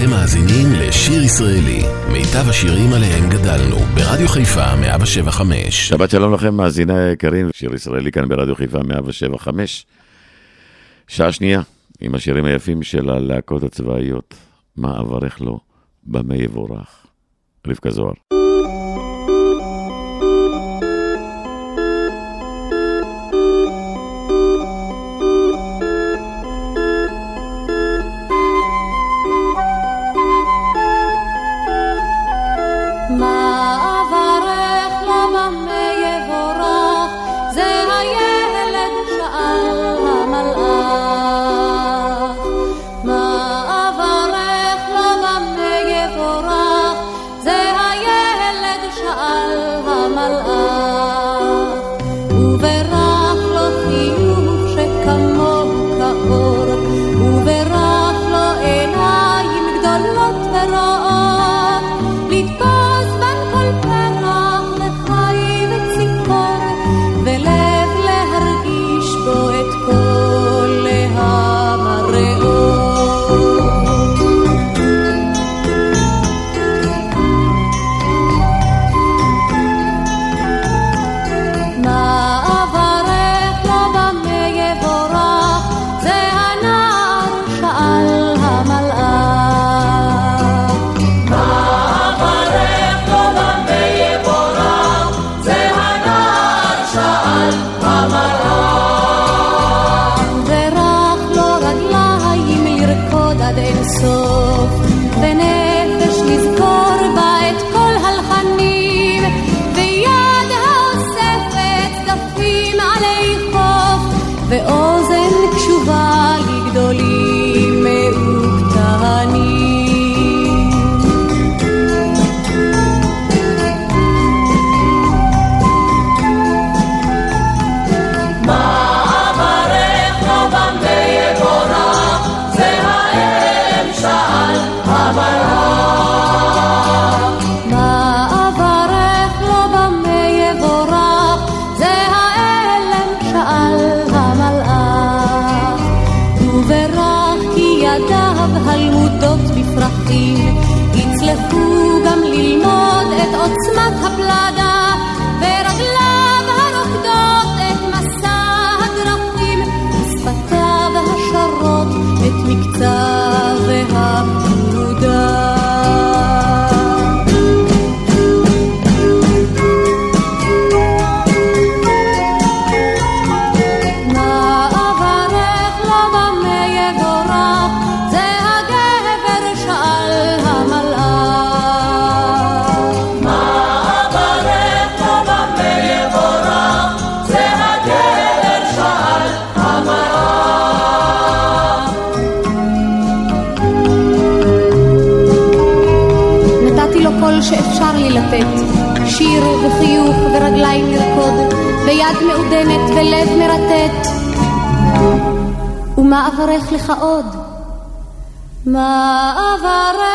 אתם מאזינים לשיר ישראלי, מיטב השירים עליהם גדלנו, ברדיו חיפה 175. שבת שלום לכם, מאזיני היקרים, שיר ישראלי כאן ברדיו חיפה 175. שעה שנייה, עם השירים היפים של הלהקות הצבאיות, מה אברך לו, במה יבורך. רבקה זוהר. ומה אברך לך עוד? מה אברך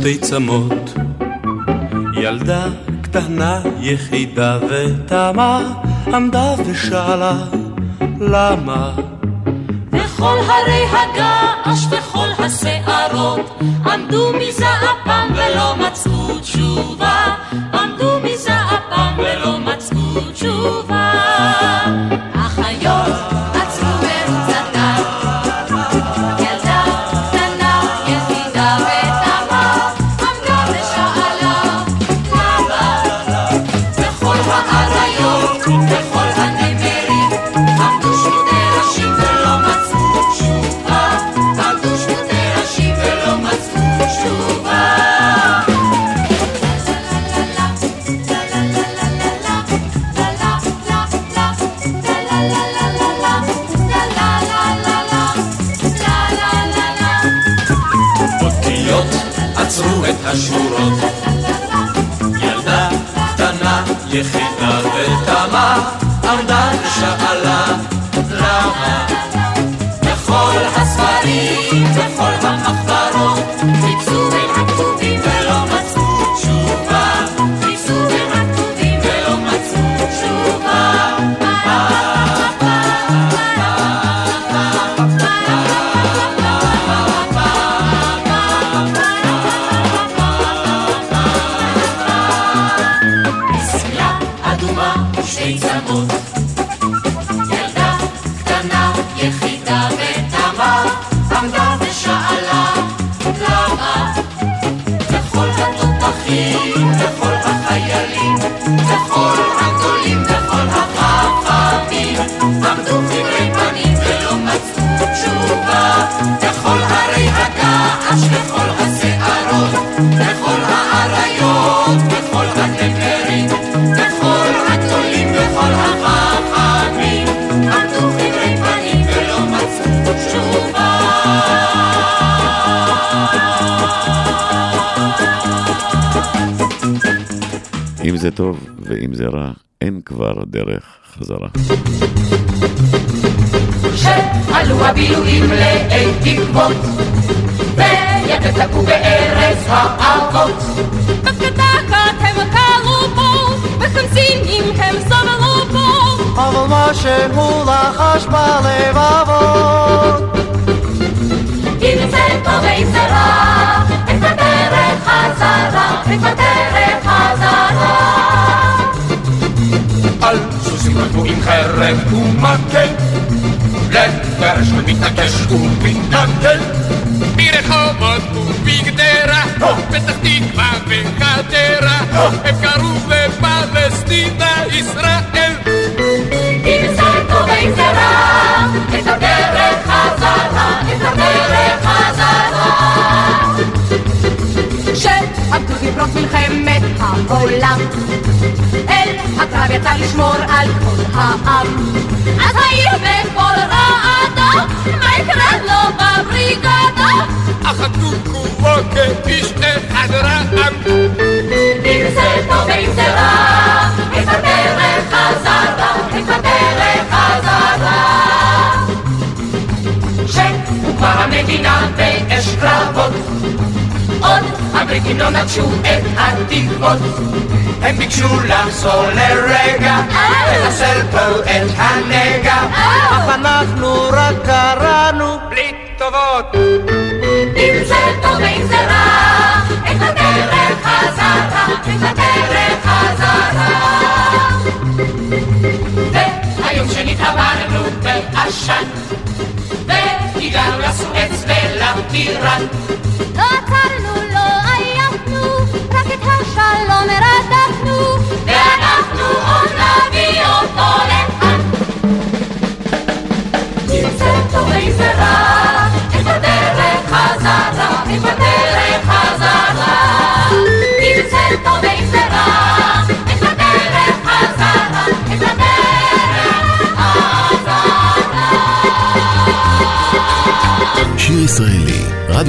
ושתי צמות, ילדה קטנה יחידה ותמה עמדה ושאלה למה? וכל הרי הגעש וכל השערות עמדו מזעפם ולא מצאו תשובה. עמדו מזעפם ולא מצאו תשובה יחידה ותמה, עמדה ושאלה למה. בכל הספרים, בכל המחברות, חיפשו זה טוב ואם זה רע, אין כבר דרך חזרה. שעלו הבילויים לאי תקוות, ויתד תקעו בארץ האבות. בקדקת הם קלו בו, בחמסינים הם סבלו בו. אבל מה שהוא לחש בלבבות עלו עם חרב ומקל, לגרש ומתנקש ומתנגל. מרחובות ובגדרה, פתח תקווה וחדרה, הם קראו לפלסטינה ישראל. אם זה טוב ואם זה רע, העולם, אל הקרב יצא לשמור על כל העם. אז העיר בכל רעדה, מה יקרה לו בבריגדה? אחדו כולו כאיש אחד רעם. אם זה טוב ואם זה רע, את הדרך חזרה, את הדרך חזרה. שהוקמה המדינה באש קרבות, הבריטים לא נטשו את התקוות. הם ביקשו לחזור לרגע, לחסל פה את הנגע. אך אנחנו רק קראנו בלי טובות. אם זה טוב ואם זה רע, את הדרך חזרה, את הדרך חזרה. והיום שנתעברנו בעשן, והגענו לסואץ ולטירן.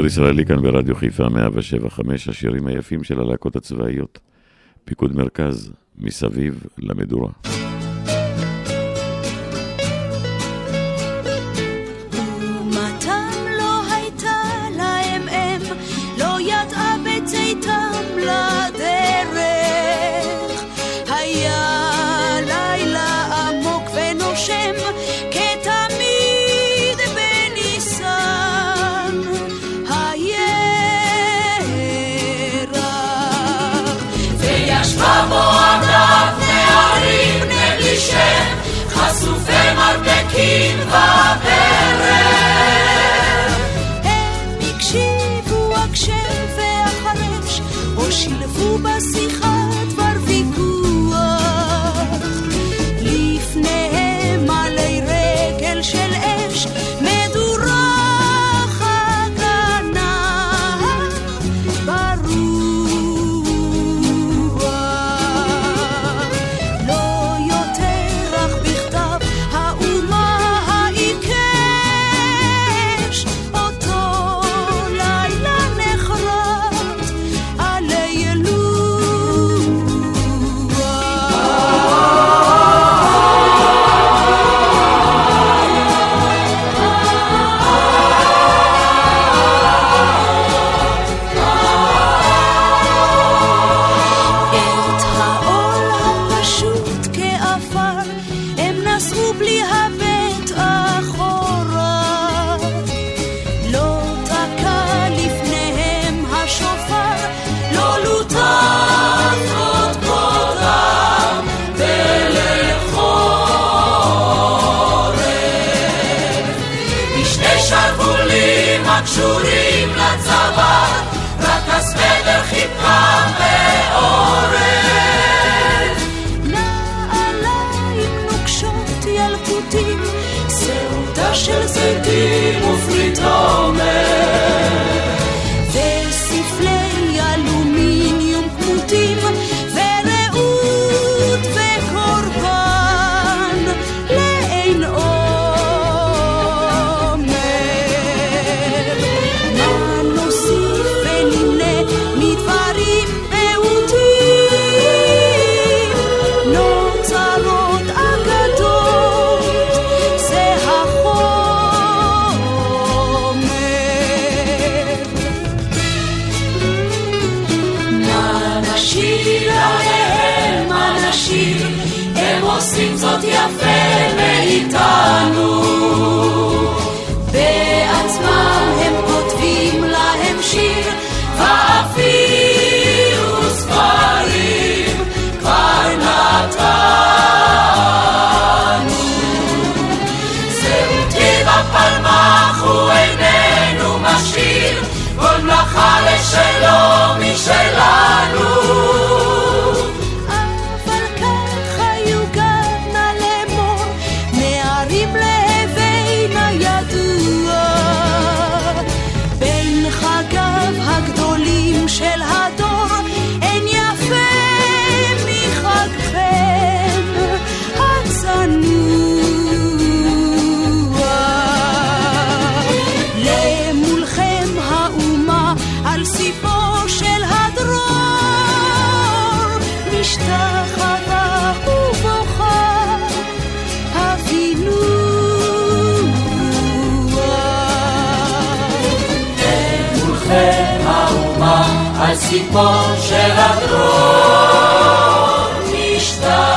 שיר ישראלי כאן ברדיו חיפה 175, השירים היפים של הלהקות הצבאיות. פיקוד מרכז, מסביב למדורה. בלי הבט אחורה. לא תקע לפניהם השופר, לא לוטט עוד קודם, רק הסוודר חיפה מלאכה לשלו משלנו. סיפו של הדרור משתחווה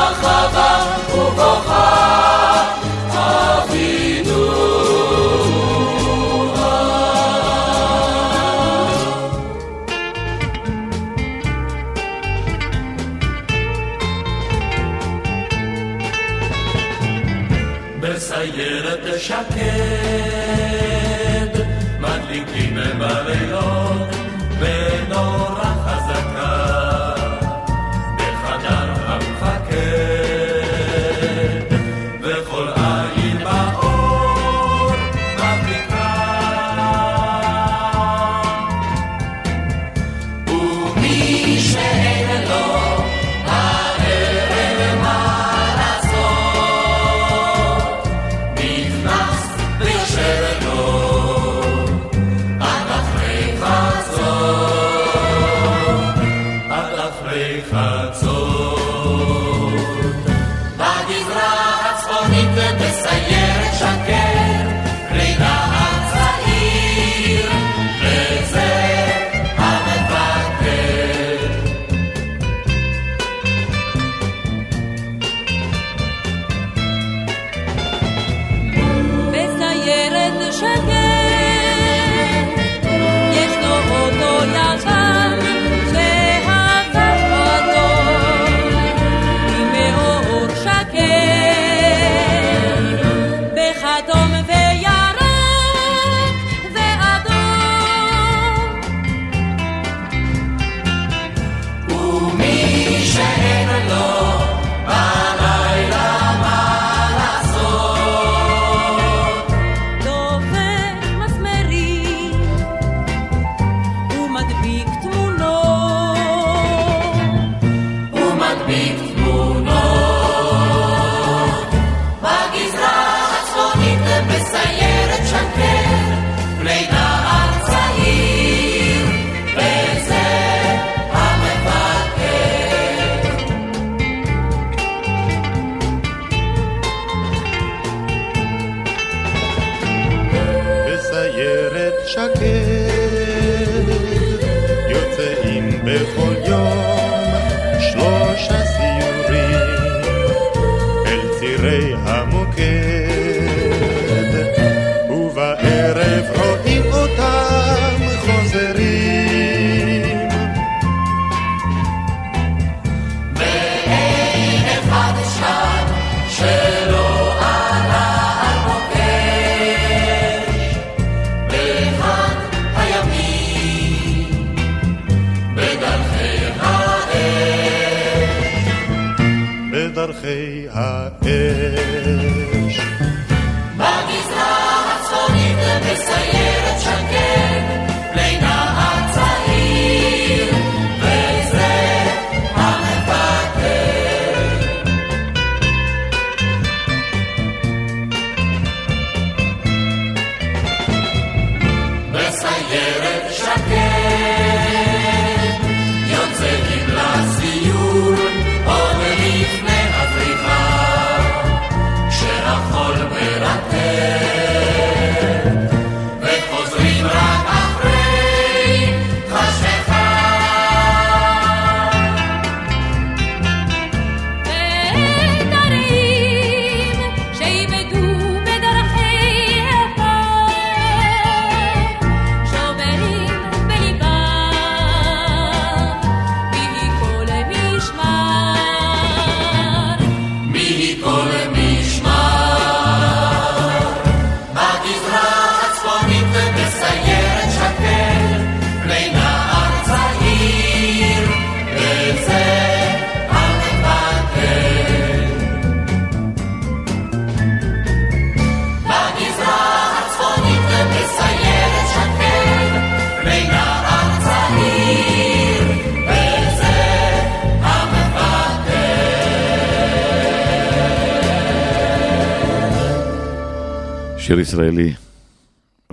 שיר ישראלי,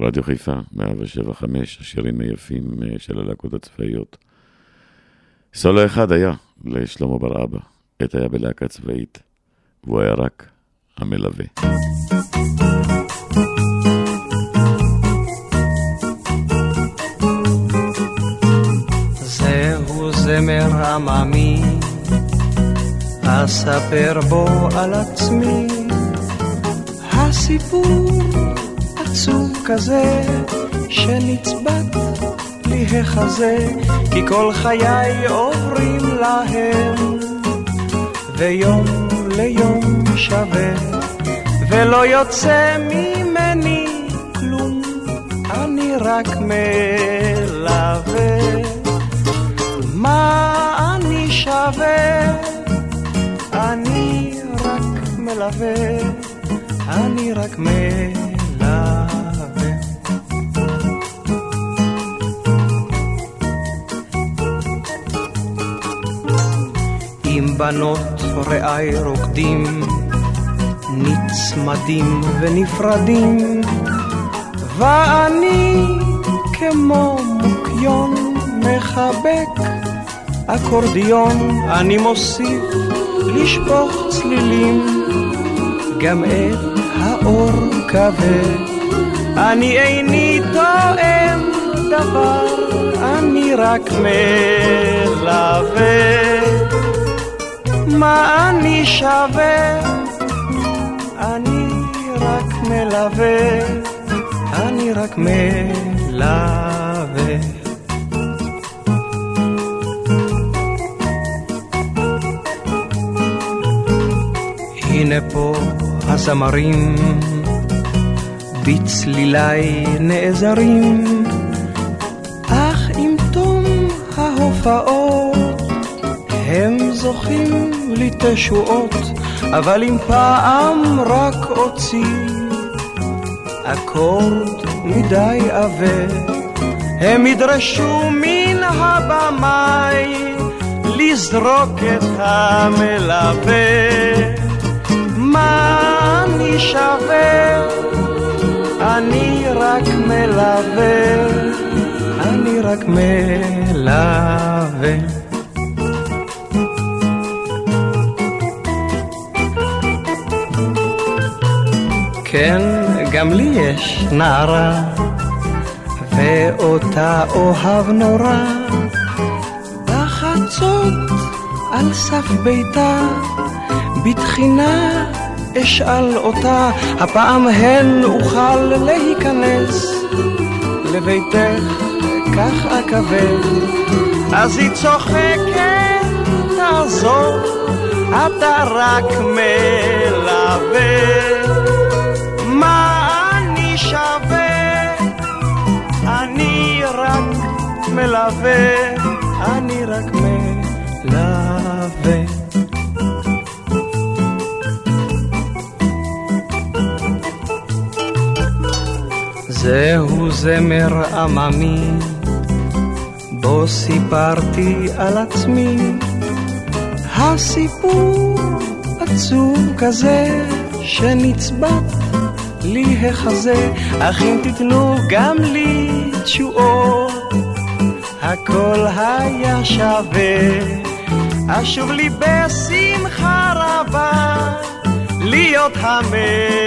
רדיו חיפה, 175, השירים היפים אה, של הלהקות הצבאיות. סולו אחד היה לשלמה בר אבא, עת היה בלהקה צבאית, והוא היה רק המלווה. זהו זמר עממי, אספר בו על עצמי, הסיפור עצוב כזה, שנצבט לי החזה, כי כל חיי עוברים להם, ויום ליום שווה, ולא יוצא ממני כלום, אני רק מלווה. מה אני שווה? אני רק מלווה, אני רק מלווה. עם בנות רעי רוקדים, נצמדים ונפרדים, ואני כמו מוקיון מחבק אקורדיון, אני מוסיף לשפוך צלילים, גם את האור כבד. אני איני תואם דבר, אני רק מלווה. מה אני שווה? אני רק מלווה, אני רק מלווה. הנה פה הזמרים בצלילי נעזרים, אך עם תום ההופעות הם זוכים לי תשועות, אבל אם פעם רק אוציא אקורד מדי עבה, הם ידרשו מן הבמאי לזרוק את המלווה. שווה? אני רק מלווה, אני רק מלווה. כן, גם לי יש נערה, ואותה אוהב נורא. בחצות על סף ביתה, בתחינה אשאל אותה, הפעם הן אוכל להיכנס לביתך, כך אקווה. אז היא צוחקת, תעזור, אתה רק מלווה. מה אני שווה? אני רק מלווה, אני רק מלווה. זהו זמר עממי, בו סיפרתי על עצמי, הסיפור עצוב כזה שנצבט לי החזה, אך אם תיתנו גם לי תשואות, הכל היה שווה. אשוב לי בשמחה רבה, להיות המלווה.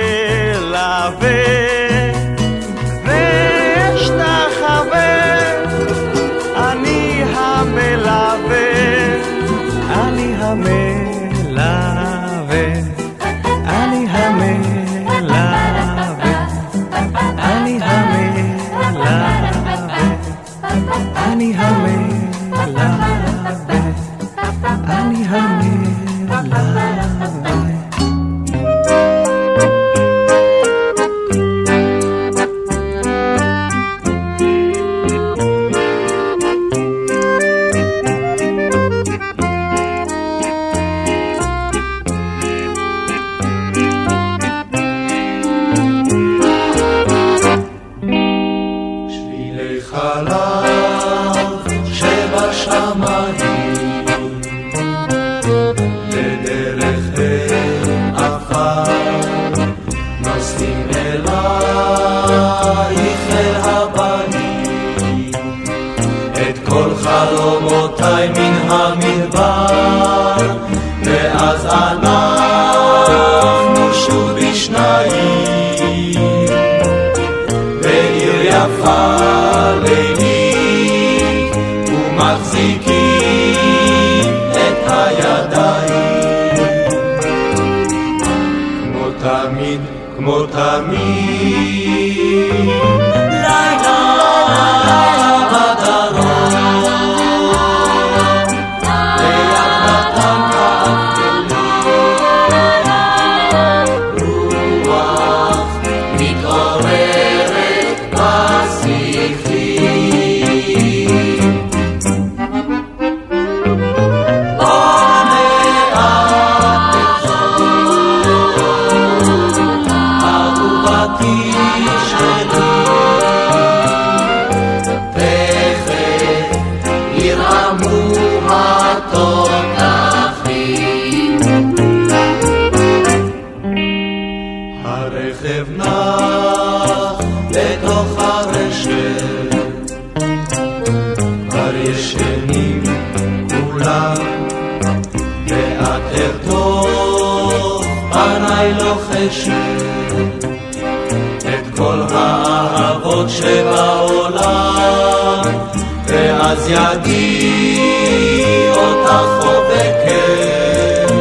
שבעולם, ואז ידי אותך חובקת,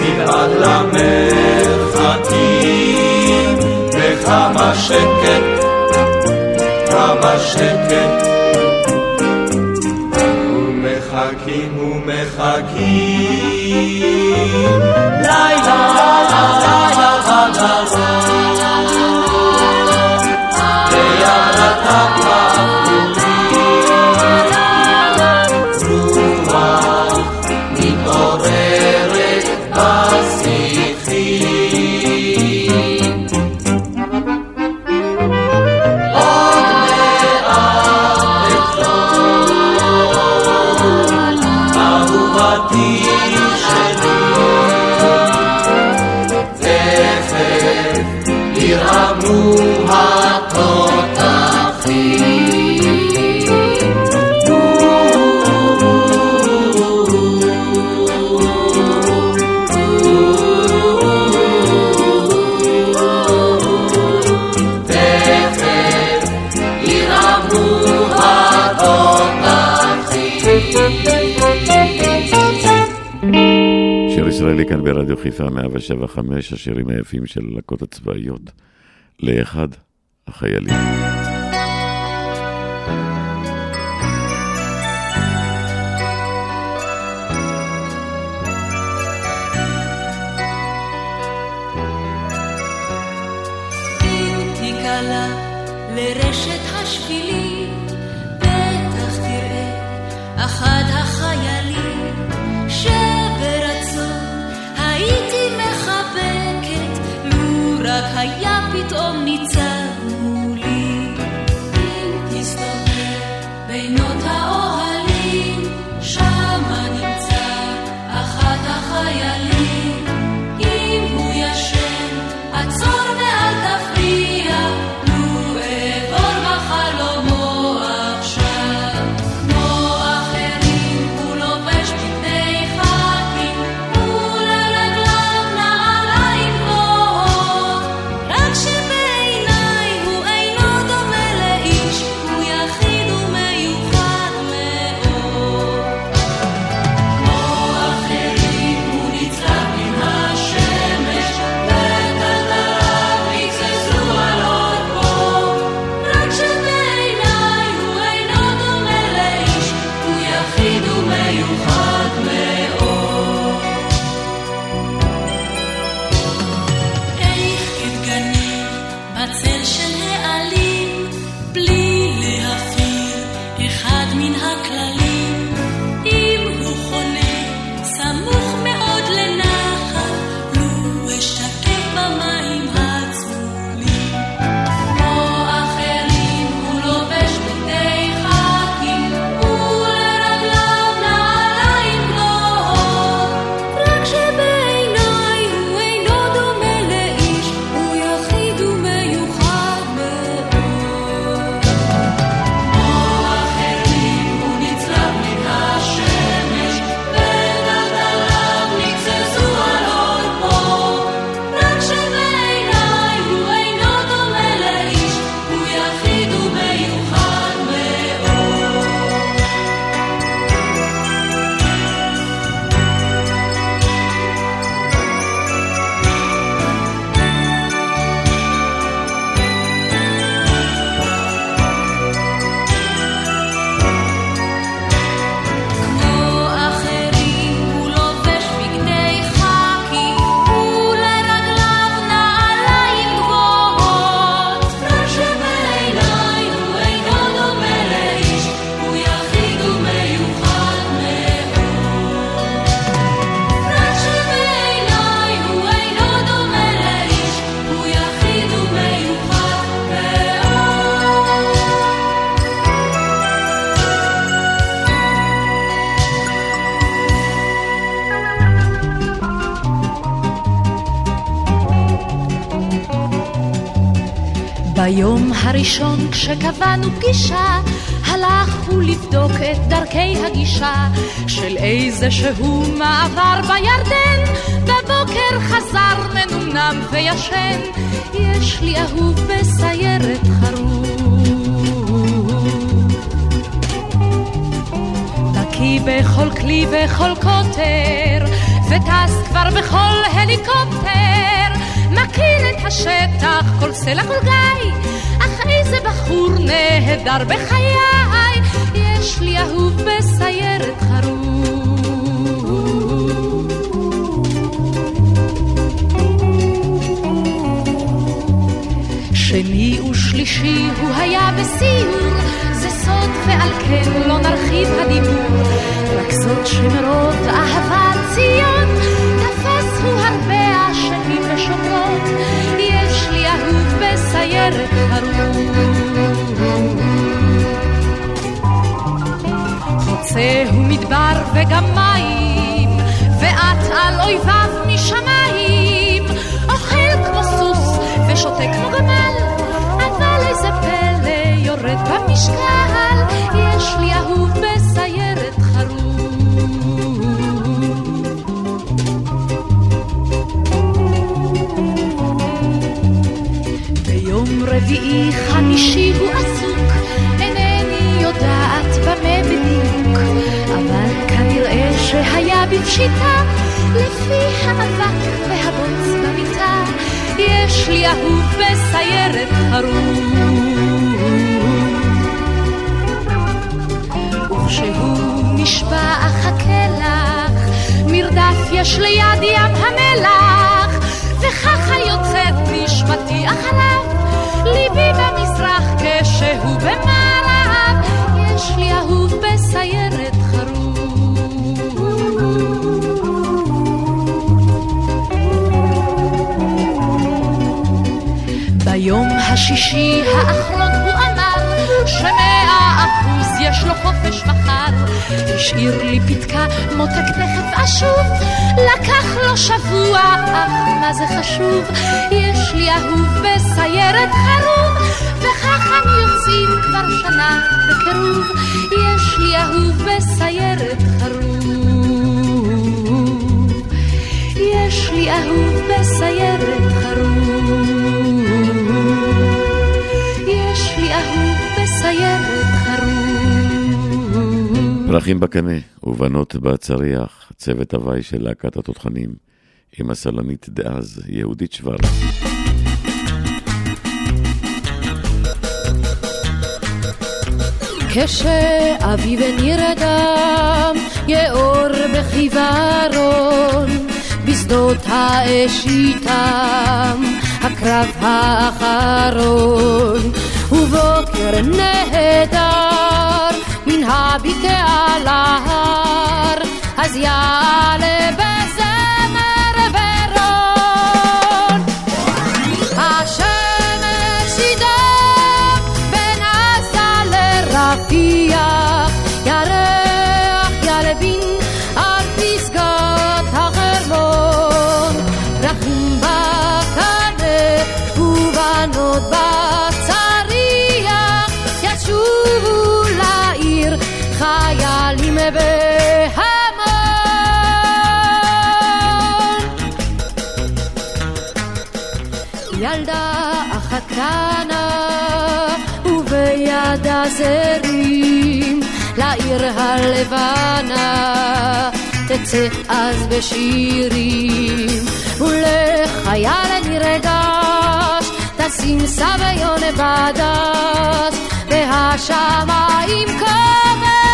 מבעד למרחקים, וכמה שקט, כמה שקט. ומחכים ומחכים כאן ברדיו חיפה 175, השירים היפים של הלקות הצבאיות. לאחד החיילים. פגישה, הלך הוא לבדוק את דרכי הגישה של איזה שהוא מעבר בירדן. בבוקר חזר מנומנם וישן, יש לי אהוב בסיירת חרוב. בקיא בכל כלי וכל קוטר, וטס כבר בכל הליקופטר. מכיר את השטח, כל סלע כל גיא, איזה בחור נהדר בחיי, יש לי אהוב בסיירת חרוב. שני ושלישי הוא היה בסיור, זה סוד ועל כן לא נרחיב הדיבור, רק זאת שמרוב אהבת ציון, בסיירת חרוב. חוצה הוא מדבר וגם מים, ואת על אויביו משמיים, אוכל כמו סוס ושותה כמו גמל, אבל איזה פלא יורד במשקל, יש לי אהוב בסיירת רביעי חמישי הוא עסוק, אינני יודעת במה בדיוק, אבל כנראה שהיה בפשיטה, לפי האבק והבוץ במיטה, יש לי אהוב בסיירת חרוב. וכשהוא נשבע אחכה לך, מרדף יש ליד ים המלח, וככה יוצאת נשמתי אחריו, ליבי במזרח כשהוא במערב, יש לי אהוב בסיירת ביום השישי האחרון השאיר לי פתקה מותק תכף אשוב, לקח לו שבוע, אך מה זה חשוב? יש לי אהוב בסיירת חרוב, וכך אני יוצאים כבר שנה בקירוב. יש לי אהוב בסיירת חרוב. יש לי אהוב בסיירת חרוב. פרחים בקנה ובנות בצריח, צוות הוואי של להקת התותחנים, עם הסלונית דאז, יהודית שוורץ. כשאביב נרדם, יאור בחיוורון, בשדות האש איתם, הקרב האחרון, ובוקר נהדר, מן הבקעה להר, אז יעלה בזמר הלבנה תצא אז בשירים. ולחייל נרגש תשים סביון בדש והשמיים כבהירים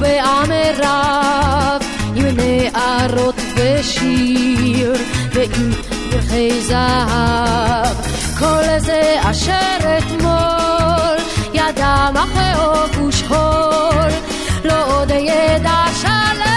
לעיר יגיעו בעם רב עם נערות בשיר ועם פרחי זהב. כל זה אשר אתמול ידע מחאוב ושכול לא עוד ידע שלכת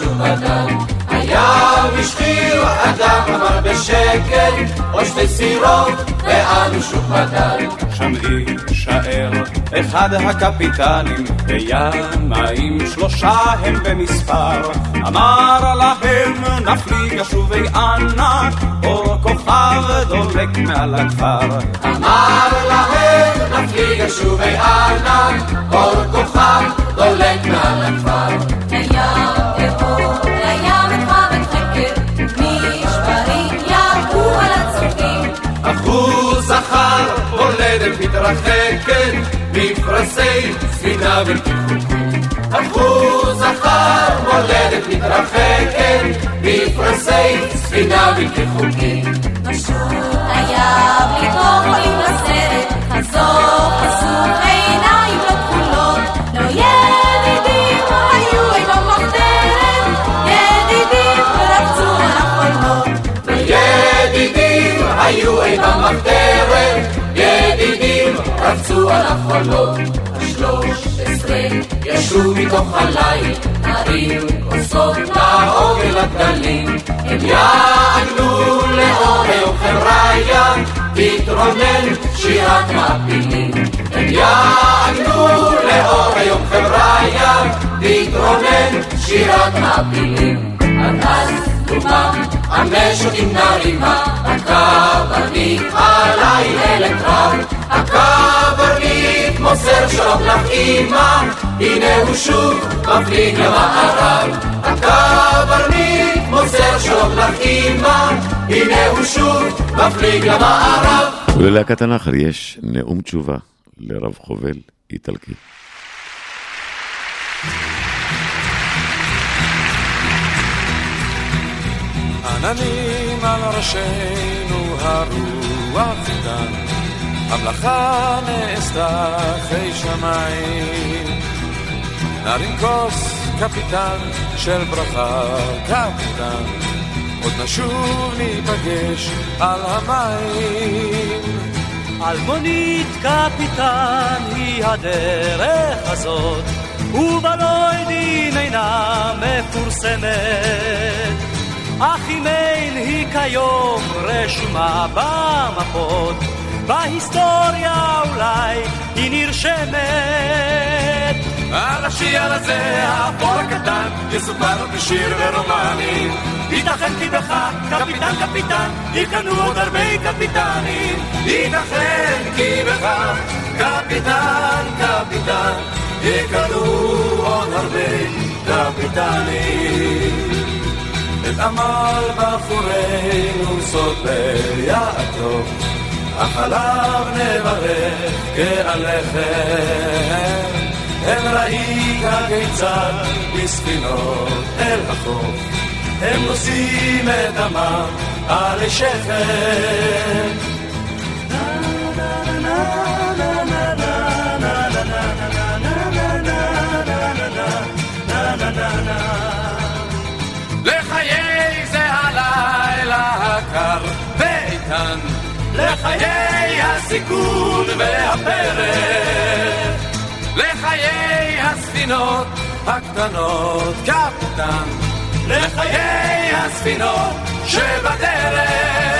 שוב בדם. הים השחיר, הדם אמר בשקט, עוד שתי סירות, ואנו שוב בדם. שם יישאר אחד הקפיטנים בימאים שלושה הם במספר אמר להם נפליג שובי ענק אור כוכב דולק מעל הכפר אמר להם נפליג שובי ענק, אור כוכב דולק מעל הכפר. אחוז זכר, הולדת מתרחקת, מפרשי ספינה בלתי חוקית. אחוז זכר, הולדת מתרחקת, מפרשי ספינה בלתי חוקית. היה בלי חולים לסרט, חזור חשוף היו אין במחתרת, ידידים רצו על החולות. השלוש עשרה ישבו מתוך הליל, נרים כוסות לעוגל הגלים. הם יעגלו לאור היום חבריה, תתרונן שירת מעפילים. הם יעגלו לאור היום חבריה, תתרונן שירת מעפילים. עד אז דומם המשקים נרימה, הקברניט עלי אל הקרב. הקברניט מוסר שלום לך הנה הוא שוב מפליג למערב. הקברניט מוסר שלום לך הנה הוא שוב מפליג למערב. וללהקת הנחל יש נאום תשובה לרב חובל איטלקי. עננים על ראשינו הרוח איתן, המלאכה נעשתה אחרי שמיים. נרים כוס קפיטן של ברכה קפיטן, עוד נשוב ניפגש על המים. אלמונית קפיטן היא הדרך הזאת, ובלוידים אינה מפורסמת. אך אם אין היא כיום רשומה במפות, בהיסטוריה אולי היא נרשמת. על השיער הזה, האפור הקטן, יסופר בשיר ורומנים. ייתכן כי בך, קפיטן קפיטן, יקנו עוד הרבה קפיטנים. ייתכן כי בך, קפיטן קפיטן, יקנו עוד הרבה קפיטנים. את עמל בחורינו סופר יעקב, החלב נברך כעליכם. הם ראית כיצד בספינות אל החוף, הם נושאים את דמם עלי שכם. לחיי הסיכון והפרק, לחיי הספינות הקטנות, קפטן, לחיי הספינות שבדרך.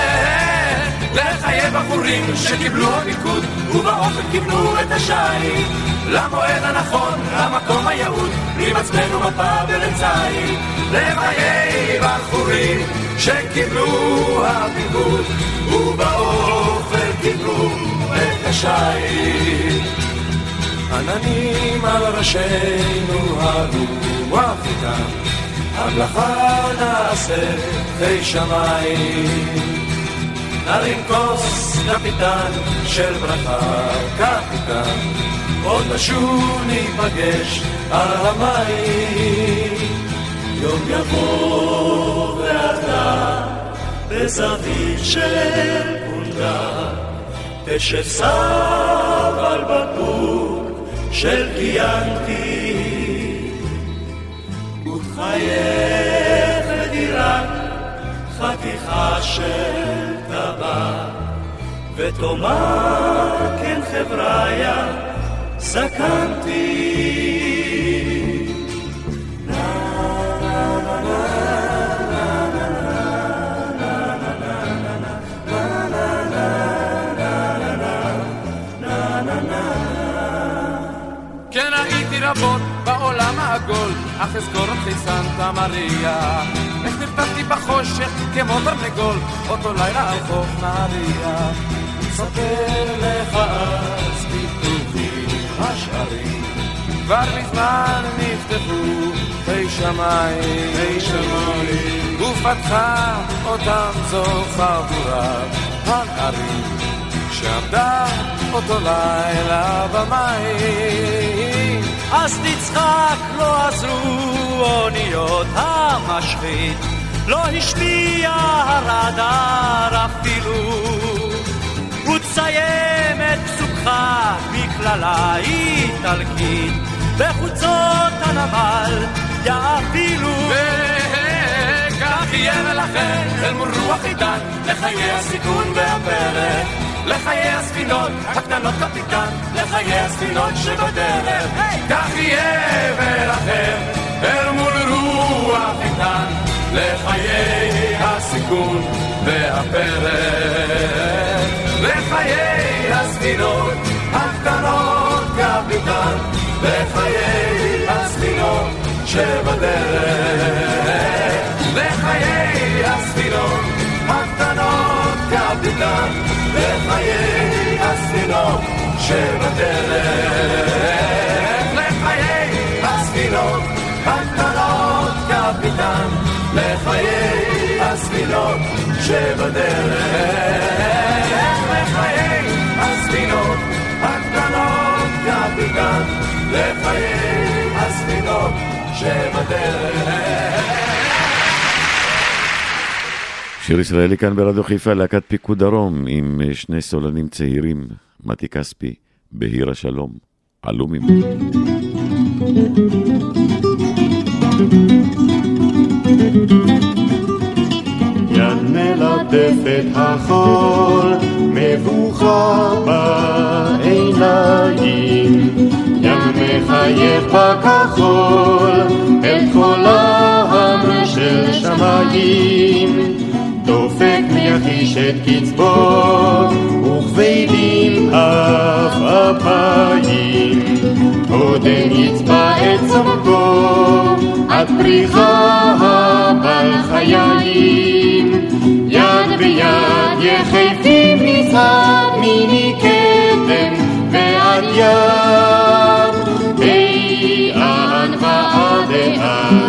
לחיי בחורים שקיבלו המיקוד ובאופן קיבלו את השיט למועד הנכון, למקום היעוד בלי מצפן ומפה ולצייד לחיי בחורים שקיבלו הפיקוד ובאופן קיבלו את השיט עננים על ראשינו הרוח איתם המלאכה נעשה חי שמיים. נרים כוס קפיטן של ברכה, קפיטן, עוד נשוב ניפגש על המים. יום יבוא ואתה בזווית של פונדה, סב על בקבוק של קיאנטי, ותחייך לדירת חתיכה של טבע, ותאמר כן חבריה, זקנתי. רבות בעולם העגול, אך אזכור אותי סנטה מריה. איך נרתמתי בחושך כמו תרנגול, אותו לילה על חוף נהריה. ספר לך אז פתוחים השערים, כבר מזמן נפתחו פי שמיים, פי שמיים, ופתחה אותם זו חבורת הנערים, שעמדה אותו לילה במים. אז תצחק, לא עזרו אוניות המשחית, לא השפיע הרדאר אפילו. ותסיים את פסוקך מקללה איטלקית, בחוצות הנמל יאפילו. וכך יהיה ולכן אל מול רוח עידן, לחיי הסיכון והפרק. לחיי הספינות הקטנות קפיטן, לחיי הספינות שבדרך. יהיה ולכם אל מול רוח איתן, לחיי הסיכון והפרק. לחיי הספינות הקטנות קפיטן, לחיי הספינות שבדרך. לחיי הספינות הקטנות קפיטן, לחיי הספינות שבדרך. לחיי הספינות הקטנות קפיטן, לחיי הספינות שבדרך. לחיי הספינות הקטנות קפיטן, לחיי הספינות שבדרך. שיר ישראלי כאן ברדיו חיפה, להקת פיקוד דרום, עם אה, שני סולנים צעירים, מתי כספי, בהיר השלום, עלו ממנו. יד מלטפת החול, מבוכה בעיניים, ים מחייך בכחול, אל קולם של שמיים, את קצבו, וכבדים אף אפיים, עודן יצבע את צורכו, עד פריחה בלחיים, יד ביד יחפים מצעד מיני קדם ועד ים, מאן ועד אן,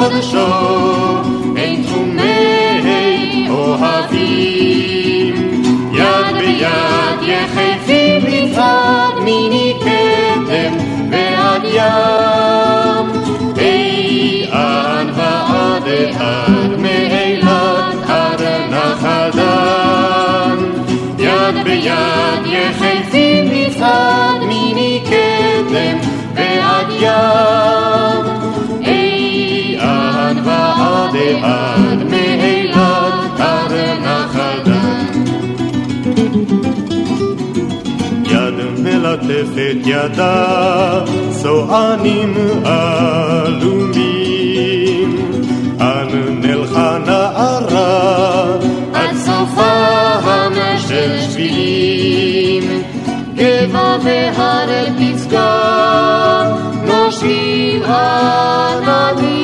חודשו, אין תחומי אוהבים, ni ketem ve'ad. Ei an va'ad ad me'elat ad nachadan. Yad be'yad yechefim mitzad mini ketem ve'ad. Ei an va'ad ad תלטף את ידה, צוענים עלומים. אנ נלכה נערה, עד סופה המשל שבילים. גבע והר פסגה, נושבים ענבים.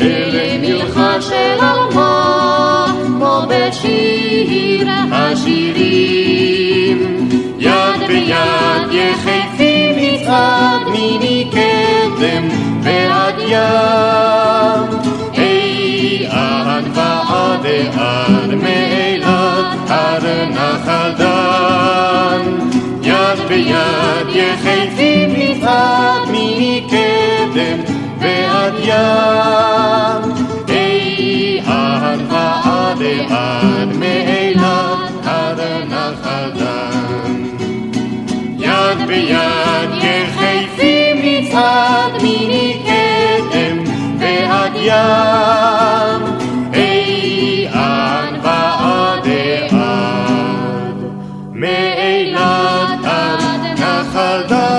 אלה מלכה של עלמה, כמו בשיר השירים. ויד יחפי מצעד מנקדם ועד ים. אי עד ועד עד מאילת עד נחל דן. יד ביד יחפי מצעד מנקדם ועד ים. אי עד ועד עד מאילת יד יחפי מצד מיני קדם ועד ים אי עד ועד עד מאילת עד נחל דן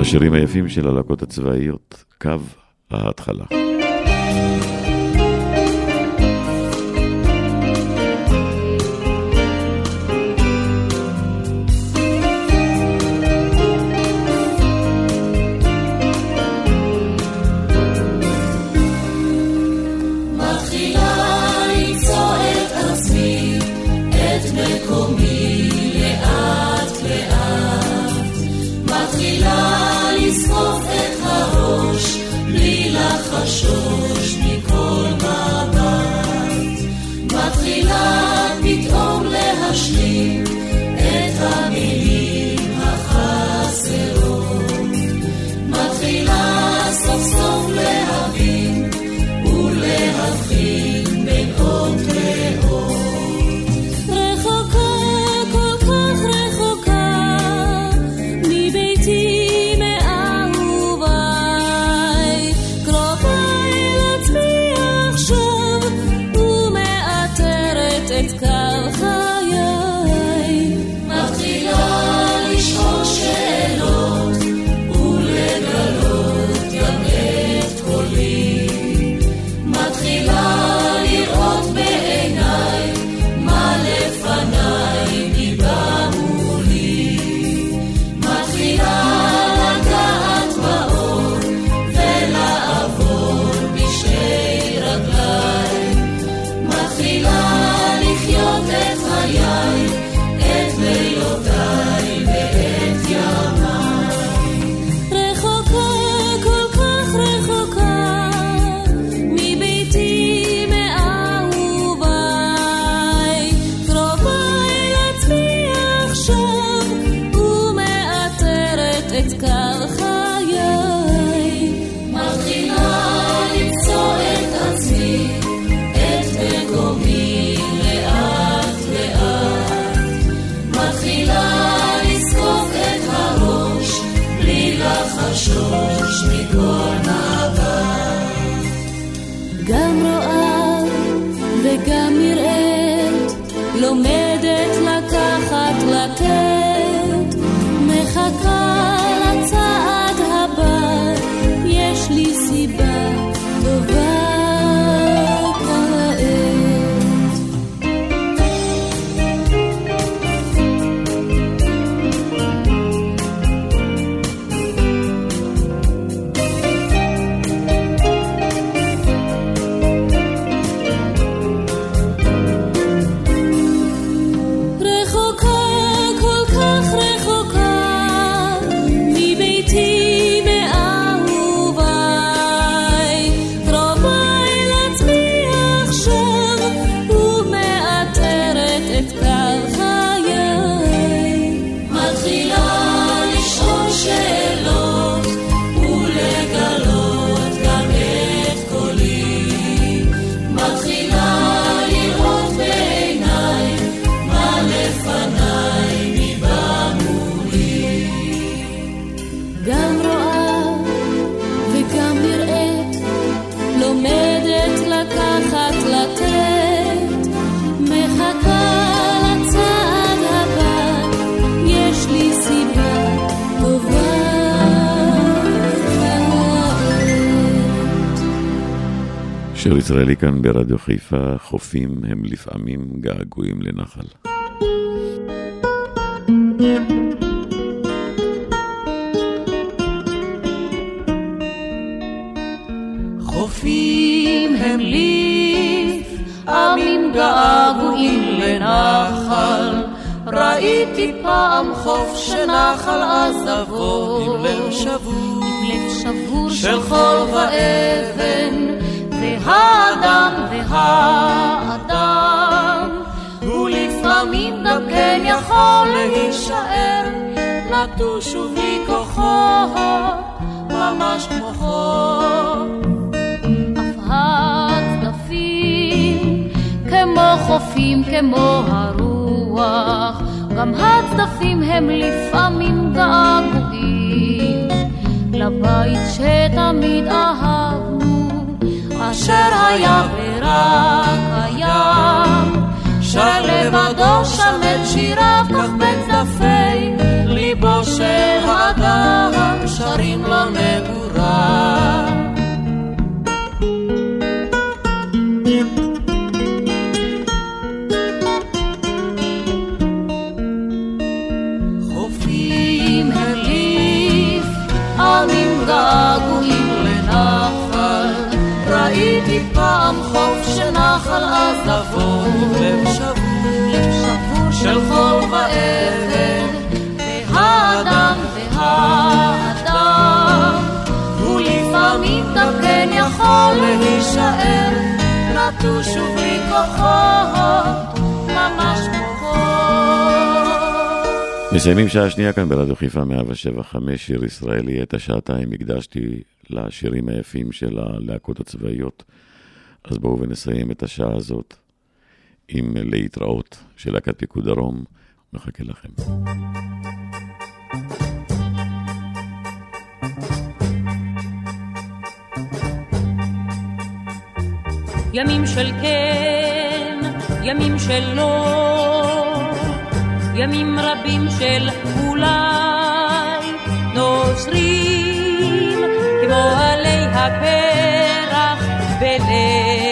השירים היפים של הלהקות הצבאיות, קו ההתחלה. ישראלי כאן ברדיו חיפה, חופים הם לפעמים געגועים לנחל. חופים הם לפעמים געגועים לנחל. ראיתי פעם חוף שנחל עזבו עם לב שבור, עם לב שבור של חול ואבן והאדם והאדם ולפעמים גם כן יכול להישאר נטוש ובלי כוחות ממש כמו חול אף הצדפים כמו חופים כמו הרוח גם הצדפים הם לפעמים געגועים. לבית שתמיד אהבנו אשר היה ורק הים שר לבדו שם את שיריו כך בצדפי ליבו של האדם שרים לו נעורה חופים הליף עמים געגועים ראיתי פעם חוף שנחל עזבו לב שבור, של חול ואבן והאדם והאדם ולפעמים גם כן יכול להישאר נטוש ובלי כוחות ממש מסיימים שעה שנייה כאן ברדיו חיפה 175, שיר ישראלי. את השעתיים הקדשתי לשירים היפים של הלהקות הצבאיות. אז בואו ונסיים את השעה הזאת עם להתראות של להקת פיקוד דרום. מחכה לכם. ימים של כן, ימים של לא, ימים רבים של אולי, נושרים כמו עלי הפרח בלילותיי.